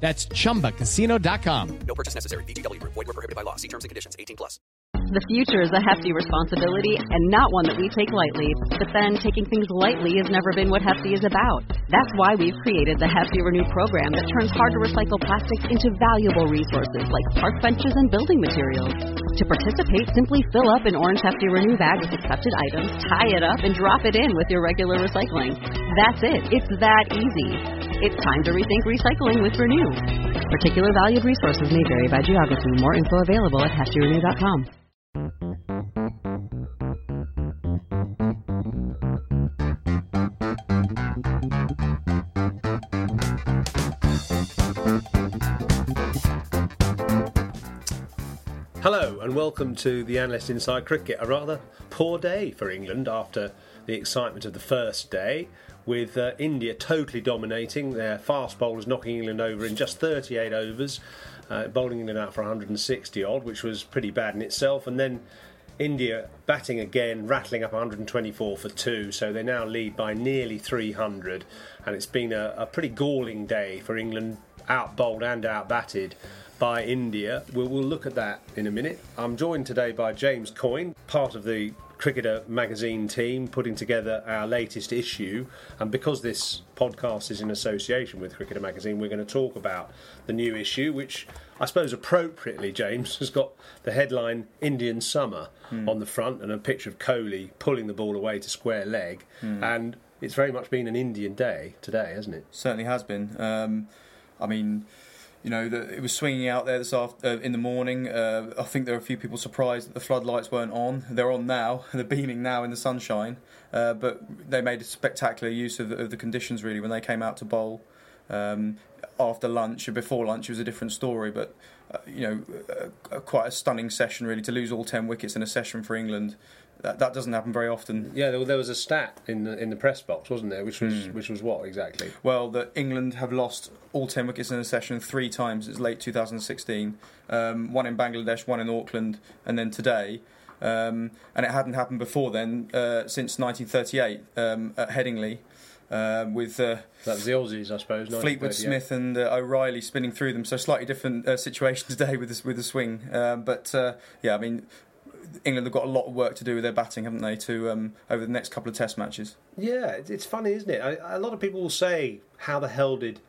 That's chumbacasino.com. No purchase necessary. VGW Group. Void were prohibited by law. See terms and conditions. 18 plus. The future is a hefty responsibility and not one that we take lightly. But then taking things lightly has never been what Hefty is about. That's why we've created the Hefty Renew program that turns hard to recycle plastics into valuable resources like park benches and building materials. To participate, simply fill up an orange Hefty Renew bag with accepted items, tie it up, and drop it in with your regular recycling. That's it. It's that easy. It's time to rethink recycling with Renew. Particular valued resources may vary by geography. More info available at heftyrenew.com. Hello and welcome to the Analyst Inside Cricket. A rather poor day for England after the excitement of the first day, with uh, India totally dominating, their fast bowlers knocking England over in just 38 overs, uh, bowling England out for 160 odd, which was pretty bad in itself, and then India batting again, rattling up 124 for two, so they now lead by nearly 300, and it's been a, a pretty galling day for England, out bowled and out batted by India. We'll, we'll look at that in a minute. I'm joined today by James Coyne, part of the Cricketer magazine team, putting together our latest issue. And because this podcast is in association with Cricketer magazine, we're going to talk about the new issue, which I suppose appropriately, James, has got the headline Indian Summer on the front and a picture of Kohli pulling the ball away to square leg. And it's very much been an Indian day today, hasn't it? certainly has been. Um, I mean, you know, the, it was swinging out there this after, uh, in the morning. Uh, I think there were a few people surprised that the floodlights weren't on. They're on now. They're beaming now in the sunshine. Uh, but they made a spectacular use of the, of the conditions really when they came out to bowl. Um, after lunch and before lunch it was a different story, but uh, you know, uh, uh, quite a stunning session really to lose all ten wickets in a session for England. That, that doesn't happen very often. Yeah, there, there was a stat in the, in the press box, wasn't there? Which was which was what exactly? Well, that England have lost all 10 wickets in a session three times since late 2016. Um, one in Bangladesh, one in Auckland, and then today. Um, and it hadn't happened before then uh, since 1938 um, at Headingley uh, with uh, That was the Aussies, I suppose. Fleetwood Smith and uh, O'Reilly spinning through them. So slightly different uh, situation today with this, with the swing. Um, but uh, yeah, I mean, England have got a lot of work to do with their batting, haven't they? To um, over the next couple of Test matches. Yeah, it's, funny, isn't it? I, a lot of people will say, "How the hell did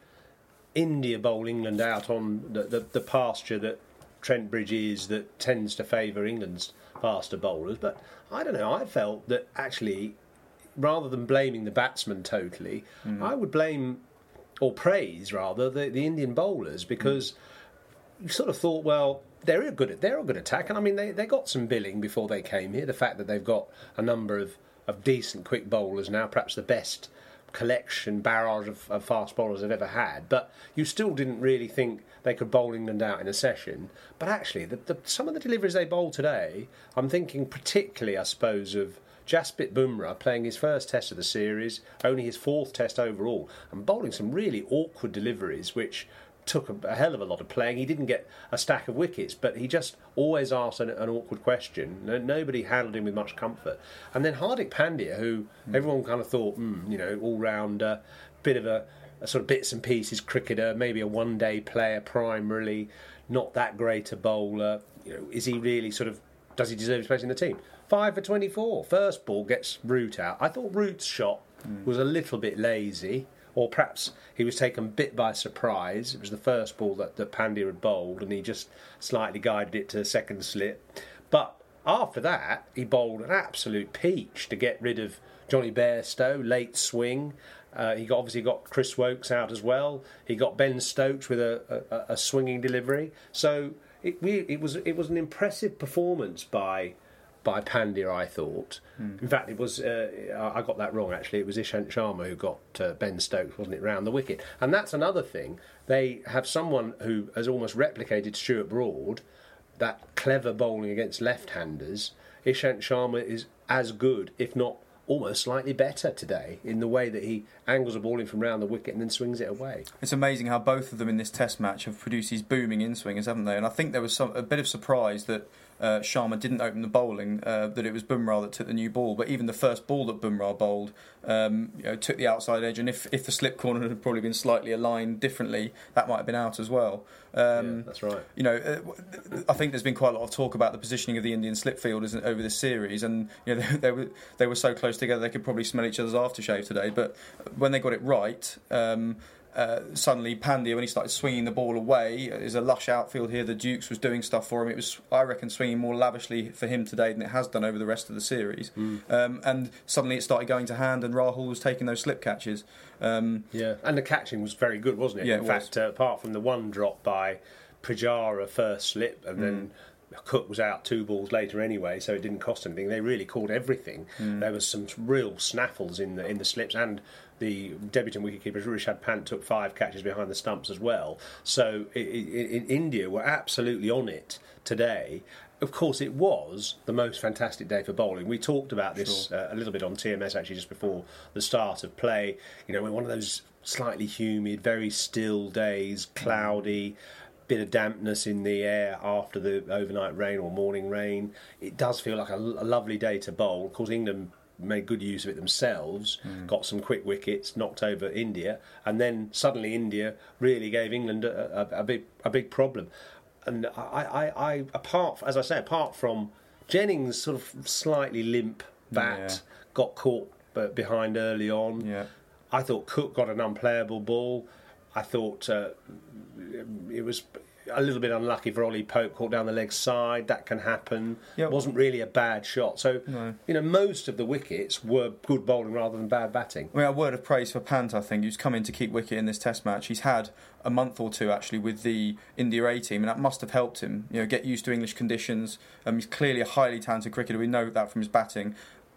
India bowl England out on the, the, the pasture that Trent Bridge is that tends to favour England's faster bowlers?" But I don't know. I felt that actually, rather than blaming the batsmen totally, I would blame or praise rather the, the Indian bowlers because you sort of thought, well, they're a good they're a good attack, and I mean they, they got some billing before they came here. The fact that they've got a number of, of decent quick bowlers now, perhaps the best collection barrage of, of fast bowlers they've ever had, but you still didn't really think they could bowl England out in a session. But actually, the, the, some of the deliveries they bowled today, I'm thinking particularly, I suppose, of Jasprit Bumrah playing his first test of the series, only his fourth test overall, and bowling some really awkward deliveries, which took a, a hell of a lot of playing. He didn't get a stack of wickets, but he just always asked an, an awkward question. No, nobody handled him with much comfort. And then Hardik Pandya, who everyone kind of thought, mm, you know, all round uh, bit of a, a sort of bits and pieces cricketer, maybe a one day player primarily, not that great a bowler. You know, is he really sort of does he deserve his place in the team? Five for 24. First ball gets Root out. I thought Root's shot was a little bit lazy, or perhaps he was taken a bit by surprise. It was the first ball that, that Pandya had bowled, and he just slightly guided it to the second slip. But after that, he bowled an absolute peach to get rid of Jonny Bairstow, late swing. Uh, he got, obviously got Chris Woakes out as well. He got Ben Stokes with a, a, a swinging delivery. So it, it was it was an impressive performance by by Pandya, I thought. Mm. In fact, it was uh, I got that wrong. Actually, it was Ishant Sharma who got uh, Ben Stokes, wasn't it, round the wicket? And that's another thing. They have someone who has almost replicated Stuart Broad, that clever bowling against left-handers. Ishant Sharma is as good, if not almost slightly better today in the way that he angles a ball in from round the wicket and then swings it away. It's amazing how both of them in this Test match have produced these booming in swingers, haven't they? And I think there was some, a bit of surprise that uh, Sharma didn't open the bowling, uh, that it was Bumrah that took the new ball. But even the first ball that Bumrah bowled um, you know, took the outside edge, and if, if the slip corner had probably been slightly aligned differently, that might have been out as well. Um, yeah, that's right. You know, uh, I think there's been quite a lot of talk about the positioning of the Indian slip fielders over this series, and you know they, they, were they were so close together they could probably smell each other's aftershave today. But when they got it right. Um, uh, suddenly Pandya, when he started swinging the ball away, is a lush outfield here. The Dukes was doing stuff for him. It was, I reckon, swinging more lavishly for him today than it has done over the rest of the series. Mm. Um, and suddenly it started going to hand, and Rahul was taking those slip catches. Um, yeah, and the catching was very good, wasn't it? Yeah, in it fact, uh, apart from the one drop by Pujara first slip, and mm. then Cook was out two balls later anyway, so it didn't cost anything. They really caught everything. Mm. There was some real snaffles in the in the slips, and the debutant wicketkeeper Rishabh Pant took five catches behind the stumps as well. So in India were absolutely on it today. Of course, it was the most fantastic day for bowling. We talked about this sure. uh, a little bit on TMS actually just before the start of play. You know, one of those slightly humid, very still days, cloudy bit of dampness in the air after the overnight rain or morning rain. It does feel like a, a lovely day to bowl. Of course, England made good use of it themselves, mm. got some quick wickets, knocked over India, and then suddenly India really gave England a, a, a big a big problem. And I, I, I, apart as I say, apart from Jennings' sort of slightly limp bat, yeah. got caught behind early on. Yeah. I thought Cook got an unplayable ball. I thought uh, it was a little bit unlucky for Ollie Pope, caught down the leg side. That can happen. Yep. wasn't really a bad shot. So, no. you know, most of the wickets were good bowling rather than bad batting. I mean, a word of praise for Pant, I think, who's come in to keep wicket in this Test match. He's had a month or two actually with the India A team, and that must have helped him. You know, get used to English conditions. Um, he's clearly a highly talented cricketer. We know that from his batting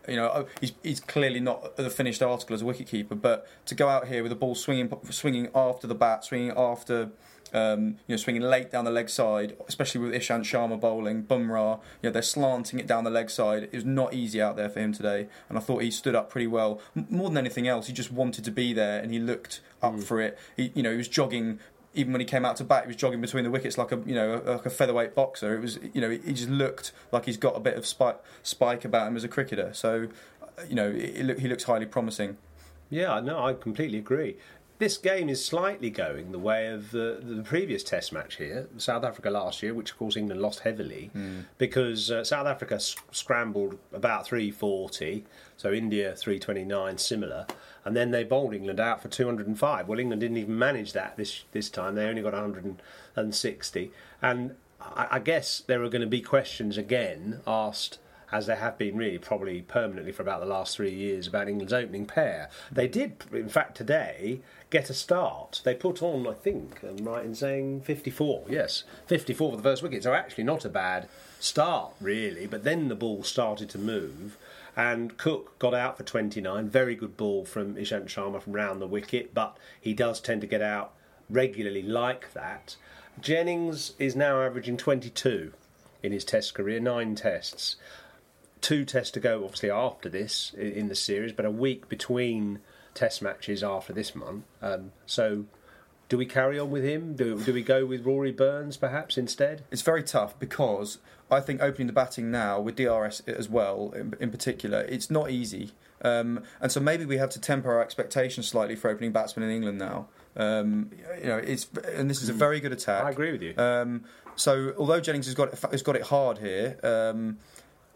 you know, oh, he's, he's clearly not the finished article as a wicketkeeper, but to go out here with the ball swinging, swinging after the bat, swinging after um, you know, swinging late down the leg side, especially with Ishant Sharma bowling, Bumrah, you know, they're slanting it down the leg side. It was not easy out there for him today, and I thought he stood up pretty well. M- more than anything else, he just wanted to be there, and he looked up mm. for it. He, you know, he was jogging. Even when he came out to bat, he was jogging between the wickets like a you know like a featherweight boxer. It was you know he just looked like he's got a bit of spike, spike about him as a cricketer. So you know he looks highly promising. Yeah, no, I completely agree this game is slightly going the way of the, the previous Test match here, South Africa last year, which of course England lost heavily mm. because uh, South Africa s- scrambled about 340, so India 329, similar, and then they bowled England out for 205. Well, England didn't even manage that this this time; they only got 160, and I, I guess there are going to be questions again asked as there have been really probably permanently for about the last three years about England's opening pair. They did, in fact, today get a start. They put on, I think, I'm right in saying 54. Yes, 54 for the first wicket. So actually not a bad start, really. But then the ball started to move. And Cook got out for 29. Very good ball from Ishant Sharma from round the wicket, but he does tend to get out regularly like that. Jennings is now averaging 22 in his test career, nine tests two tests to go, obviously, after this in the series, but a week between test matches after this month. Um, so, do we carry on with him? Do, do we go with Rory Burns perhaps instead? It's very tough because I think opening the batting now with DRS as well, in, in particular, it's not easy. Um, and so maybe we have to temper our expectations slightly for opening batsmen in England now. Um, you know, it's and this is a hmm. very good attack. I agree with you. Um, so although Jennings has got it, has got it hard here, um,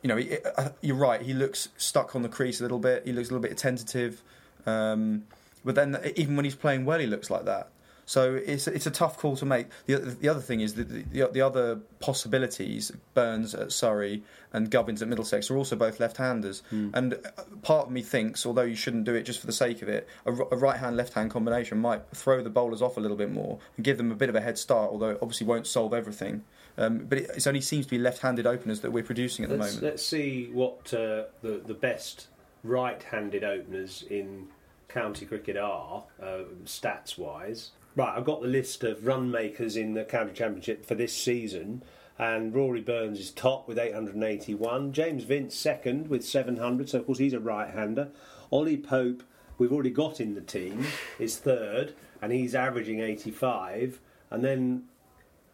you know, uh, you're right. He looks stuck on the crease a little bit. He looks a little bit tentative. Um, but then even when he's playing well, he looks like that. So it's it's a tough call to make. The the other thing is that the, the, the other possibilities, Burns at Surrey and Gubbins at Middlesex, are also both left-handers. Hmm. And part of me thinks, although you shouldn't do it just for the sake of it, a right-hand left-hand combination might throw the bowlers off a little bit more and give them a bit of a head start. Although it obviously won't solve everything. Um, but it, it only seems to be left-handed openers that we're producing at the Let's, moment. let's see what uh, the the best right-handed openers in county cricket are uh, stats-wise. Right, I've got the list of run makers in the county championship for this season, and Rory Burns is top with 881. James Vince second with 700. So of course he's a right-hander. Ollie Pope, we've already got in the team, is third, and he's averaging 85. And then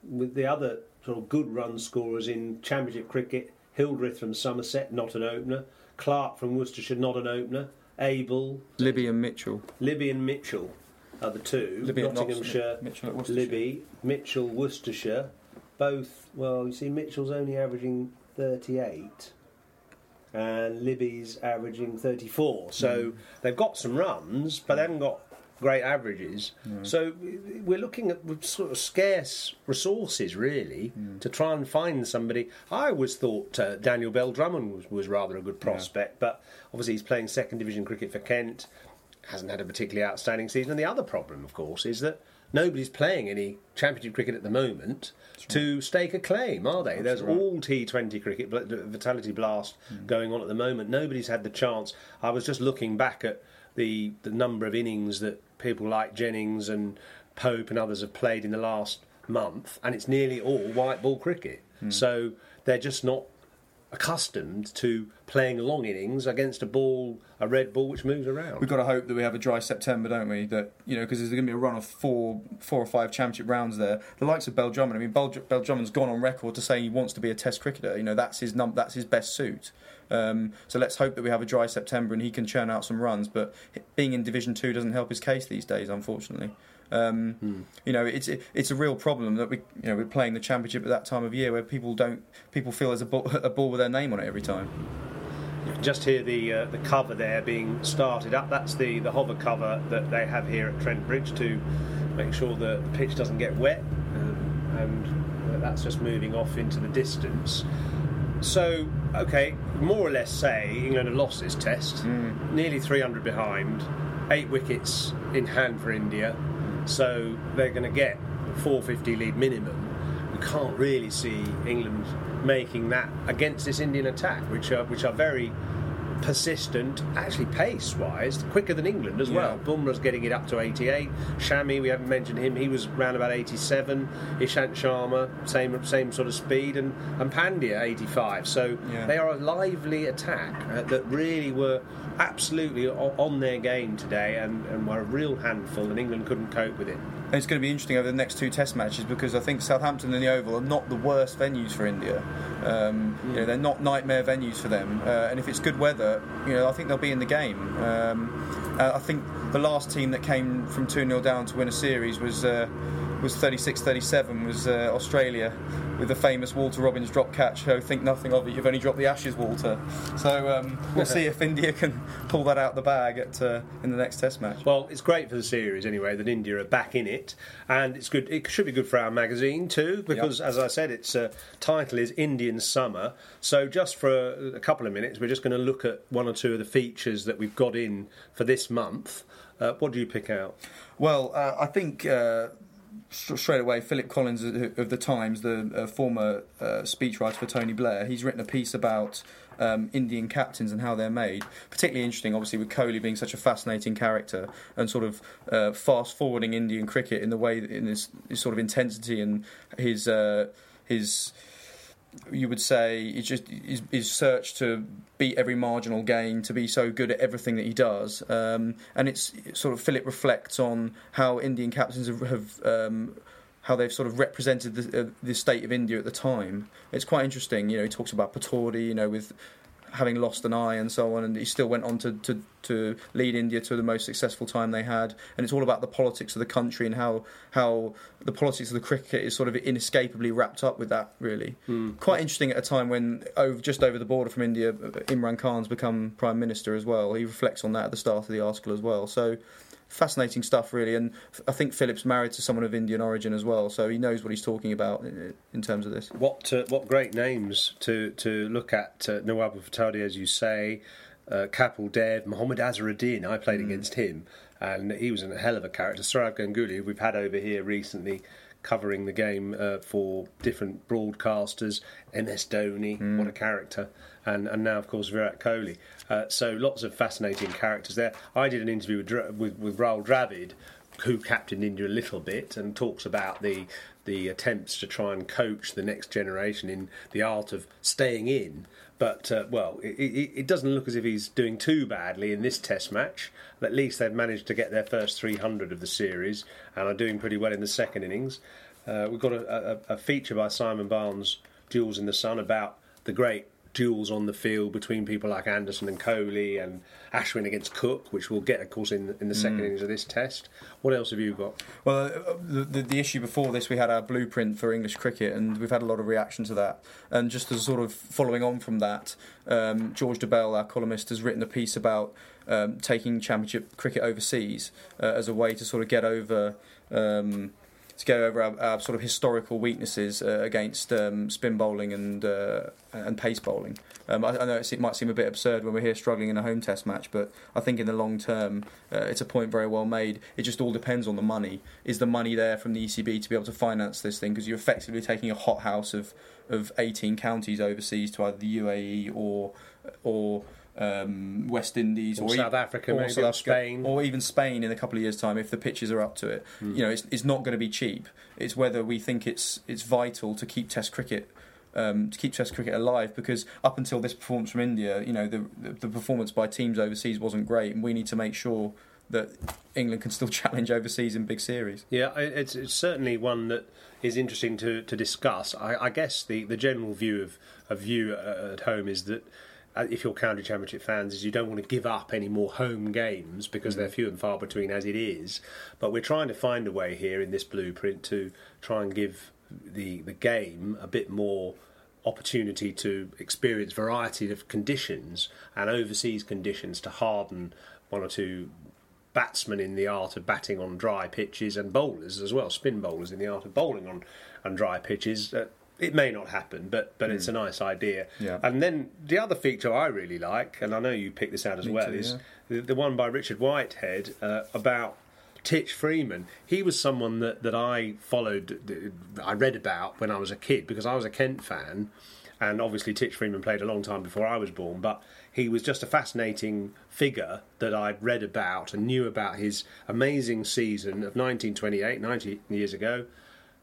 with the other sort of good run scorers in Championship cricket, Hildreth from Somerset, not an opener. Clarke from Worcestershire, not an opener. Abell, Libby and Mitchell. Libby and Mitchell are the two. Libby Nottinghamshire, Mitchell. Libby, Mitchell, Worcestershire. Both, well, you see, Mitchell's only averaging 38 and Libby's averaging 34. So Hmm. they've got some runs, but they haven't got great averages. So we're looking at sort of scarce resources, really, to try and find somebody. I always thought uh, Daniel Bell Drummond was, was rather a good prospect, but obviously he's playing second division cricket for Kent, hasn't had a particularly outstanding season. And the other problem, of course, is that nobody's playing any championship cricket at the moment to stake a claim, are they? There's all T20 cricket, Vitality Blast going on at the moment. Nobody's had the chance. I was just looking back at the the number of innings that people like Jennings and Pope and others have played in the last month, and it's nearly all white ball cricket. Hmm. So they're just not accustomed to playing long innings against a ball, a red ball which moves around. We've got to hope that we have a dry September, don't we? That you know, because there's going to be a run of four, four or five championship rounds there. The likes of Bell Drummond. I mean, Drummond's gone on record to saying he wants to be a Test cricketer. You know, that's his num- that's his best suit. Um, so let's hope that we have a dry September and he can churn out some runs. But being in Division Two doesn't help his case these days, unfortunately. Um, You know, it's it, it's a real problem that we you know we're playing the championship at that time of year where people don't people feel there's a ball, a ball with their name on it every time. You can just hear the uh, the cover there being started up. That's the, the hover cover that they have here at Trent Bridge to make sure the pitch doesn't get wet, um, and uh, that's just moving off into the distance. So, okay, more or less say England have lost this test, hmm. nearly 300 behind, eight wickets in hand for India, so they're going to get 450 lead minimum. We can't really see England making that against this Indian attack, which are which are very persistent, actually pace wise, quicker than England as well. Yeah. Bumrah's getting it up to 88. Shami, we haven't mentioned him, he was around about 87. Ishant Sharma, same same sort of speed, and, and Pandya 85. So Yeah. they are a lively attack uh, that really were absolutely on their game today and, and were a real handful, and England couldn't cope with it. And it's going to be interesting over the next two Test matches because I think Southampton and the Oval are not the worst venues for India. Um, You know, they're not nightmare venues for them. Uh, and if it's good weather, you know, I think they'll be in the game. Um, uh, I think the last team that came from 2 0 down to win a series was. Uh, was 36-37 was uh, Australia with the famous Walter Robins drop catch. Oh, think nothing of it. You've only dropped the ashes, Walter. So um, we'll see if India can pull that out the bag at uh, in the next Test match. Well, it's great for the series anyway that India are back in it, and it's good. It should be good for our magazine too, because as I said, its uh, title is Indian Summer. So just for a, a couple of minutes, we're just going to look at one or two of the features that we've got in for this month. Uh, what do you pick out? Well, uh, I think uh, straight away, Philip Collins of of the Times, the uh, former uh, speechwriter for Tony Blair, he's written a piece about um, Indian captains and how they're made. Particularly interesting, obviously, with Kohli being such a fascinating character and sort of uh, fast forwarding Indian cricket in the way in this, this sort of intensity and his uh, his you would say it's just his, search to beat every marginal gain, to be so good at everything that he does, um, and it's sort of Philip reflects on how Indian captains have. have um, how they've sort of represented the, uh, the state of India at the time. It's quite interesting. You know, he talks about Pataudi, you know, with having lost an eye and so on, and he still went on to, to, to lead India to the most successful time they had. And it's all about the politics of the country and how how the politics of the cricket is sort of inescapably wrapped up with that. Really, hmm. quite interesting at a time when over, just over the border from India, Imran Khan's become prime minister as well. He reflects on that at the start of the article as well. So. Fascinating stuff, really. And I think Philip's married to someone of Indian origin as well, so he knows what he's talking about in, in terms of this. What uh, what great names to to look at? Uh, Nawab Pataudi, as you say, uh, Kapil Dev, Mohammed Azharuddin. I played against him, and he was a hell of a character. Sourav Ganguly, who we've had over here recently, covering the game uh, for different broadcasters. MS Dhoni, what a character, and and now of course Virat Kohli. Uh, so lots of fascinating characters there. I did an interview with with, with Rahul Dravid, who captained India a little bit and talks about the the attempts to try and coach the next generation in the art of staying in. But uh, well, it, it, it doesn't look as if he's doing too badly in this Test match. At least they've managed to get their first 300 of the series and are doing pretty well in the second innings. Uh, we've got a, a, a feature by Simon Barnes, Duels in the Sun, about the great duels on the field between people like Anderson and Kohli and Ashwin against Cook, which we'll get, of course, in in the second innings of this Test. What else have you got? Well, uh, the, the, the issue before this, we had our blueprint for English cricket, and we've had a lot of reaction to that. And just as sort of following on from that, um, George Dobell, our columnist, has written a piece about um, taking Championship cricket overseas uh, as a way to sort of get over. Um, to go over our, our sort of historical weaknesses uh, against um, spin bowling and uh, and pace bowling. Um, I, I know it might seem a bit absurd when we're here struggling in a home test match, but I think in the long term, uh, it's a point very well made. It just all depends on the money. Is the money there from the ECB to be able to finance this thing? Because you're effectively taking a hothouse of of 18 counties overseas to either the UAE or or um, West Indies Or e- South Africa, maybe, South or Spain. or even Spain in a couple of years' time if the pitches are up to it. Hmm. You know, it's, it's not going to be cheap. It's whether we think it's it's vital to keep Test cricket. Um, to keep Test cricket alive, because up until this performance from India, you know the, the the performance by teams overseas wasn't great, and we need to make sure that England can still challenge overseas in big series. Yeah, it's, it's certainly one that is interesting to, to discuss. I, I guess the, the general view of, of view uh, at home is that if you're county championship fans, is you don't want to give up any more home games because they're few and far between as it is. But we're trying to find a way here in this blueprint to try and give the the game a bit more opportunity to experience variety of conditions and overseas conditions to harden one or two batsmen in the art of batting on dry pitches and bowlers as well, spin bowlers in the art of bowling on, on dry pitches. Uh, it may not happen, but but it's a nice idea. Yeah. And then the other feature I really like, and I know you picked this out as Me well, too, is yeah. the, the one by Richard Whitehead uh, about Titch Freeman. He was someone that, that I followed, I read about when I was a kid because I was a Kent fan, and obviously Titch Freeman played a long time before I was born, but he was just a fascinating figure that I'd read about and knew about his amazing season of 1928, 90 years ago,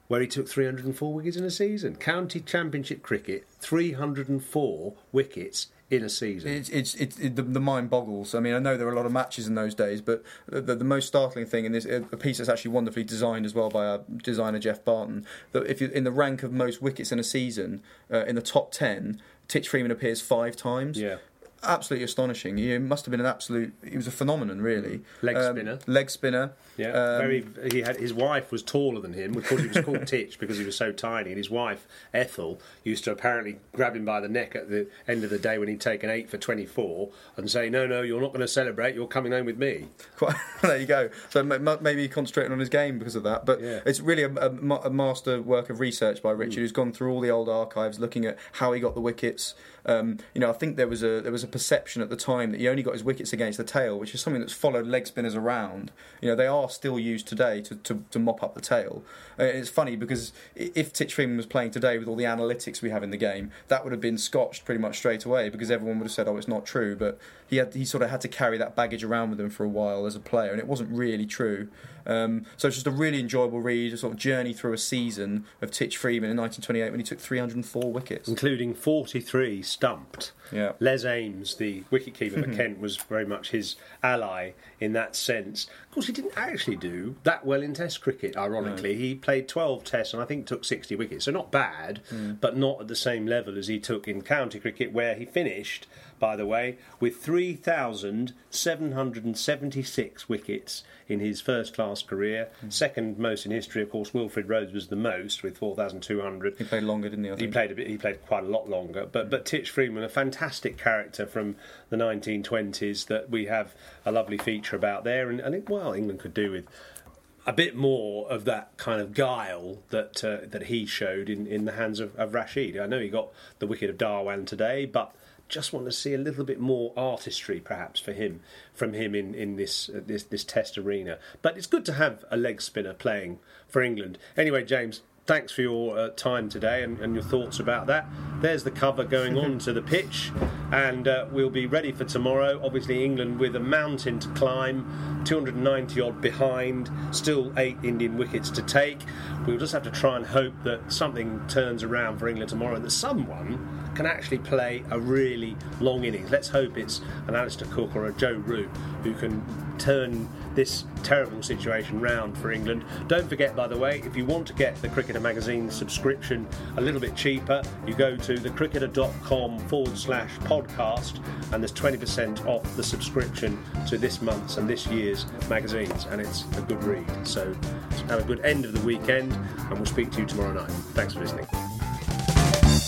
where he took 304 wickets in a season. County Championship cricket, 304 wickets in a season. It's, it's, it's it, the, the mind boggles. I mean, I know there were a lot of matches in those days, but the, the, the most startling thing in this a piece that's actually wonderfully designed as well by our designer Jeff Barton. That if you're in the rank of most wickets in a season, uh, in the top ten, Titch Freeman appears five times. Yeah. Absolutely astonishing. He must have been an absolute. He was a phenomenon, really. Leg Um, spinner. leg spinner. Yeah, Um, very. He had his wife was taller than him. Because he was called Titch because he was so tiny, and his wife Ethel used to apparently grab him by the neck at the end of the day when he'd taken eight for twenty four and say, "No, no, you're not going to celebrate. You're coming home with me." Quite, there you go. So ma- ma- maybe concentrating on his game because of that. But Yeah. it's really a, a, a master work of research by Richard, who's gone through all the old archives, looking at how he got the wickets. Um, you know, I think there was a there was a perception at the time that he only got his wickets against the tail, which is something that's followed leg spinners around. You know, they are still used today to, to, to mop up the tail. Uh, it's funny because if Titch Freeman was playing today with all the analytics we have in the game, that would have been scotched pretty much straight away because everyone would have said, "Oh, it's not true." But he had he sort of had to carry that baggage around with him for a while as a player, and it wasn't really true. Um, so it's just a really enjoyable read, a sort of journey through a season of Titch Freeman in 1928 when he took 304 wickets. including 43 stumped. Yeah. Les Ames, the wicketkeeper for Kent, was very much his ally in that sense. Of course, he didn't actually do that well in Test cricket, ironically. He played 12 Tests and I think took 60 wickets, so not bad, mm. but not at the same level as he took in county cricket, where he finished by the way, with 3,776 wickets in his first class career. Mm. Second most in history, of course, Wilfred Rhodes was the most with 4,200. He played longer, didn't he? He played a bit. He played quite a lot longer. But mm. but Titch Freeman, a fantastic character from the 1920s that we have a lovely feature about there, and, and it, well, England could do with a bit more of that kind of guile that uh, that he showed in, in the hands of, of Rashid. I know he got the wicket of Dhawan today, but just want to see a little bit more artistry, perhaps, for him from him in in this uh, this this Test arena. But it's good to have a leg spinner playing for England. Anyway, James. Thanks for your uh, time today and, and your thoughts about that. There's the cover going on to the pitch, and uh, we'll be ready for tomorrow. Obviously, England with a mountain to climb, 290 odd behind, still eight Indian wickets to take. We'll just have to try and hope that something turns around for England tomorrow and that someone can actually play a really long innings. Let's hope it's an Alastair Cook or a Joe Root who can turn this terrible situation round for England. Don't forget, by the way, if you want to get the Cricketer magazine subscription a little bit cheaper, you go to thecricketer.com forward slash podcast, and there's 20% off the subscription to this month's and this year's magazines, and it's a good read. So have a good end of the weekend, and we'll speak to you tomorrow night. Thanks for listening.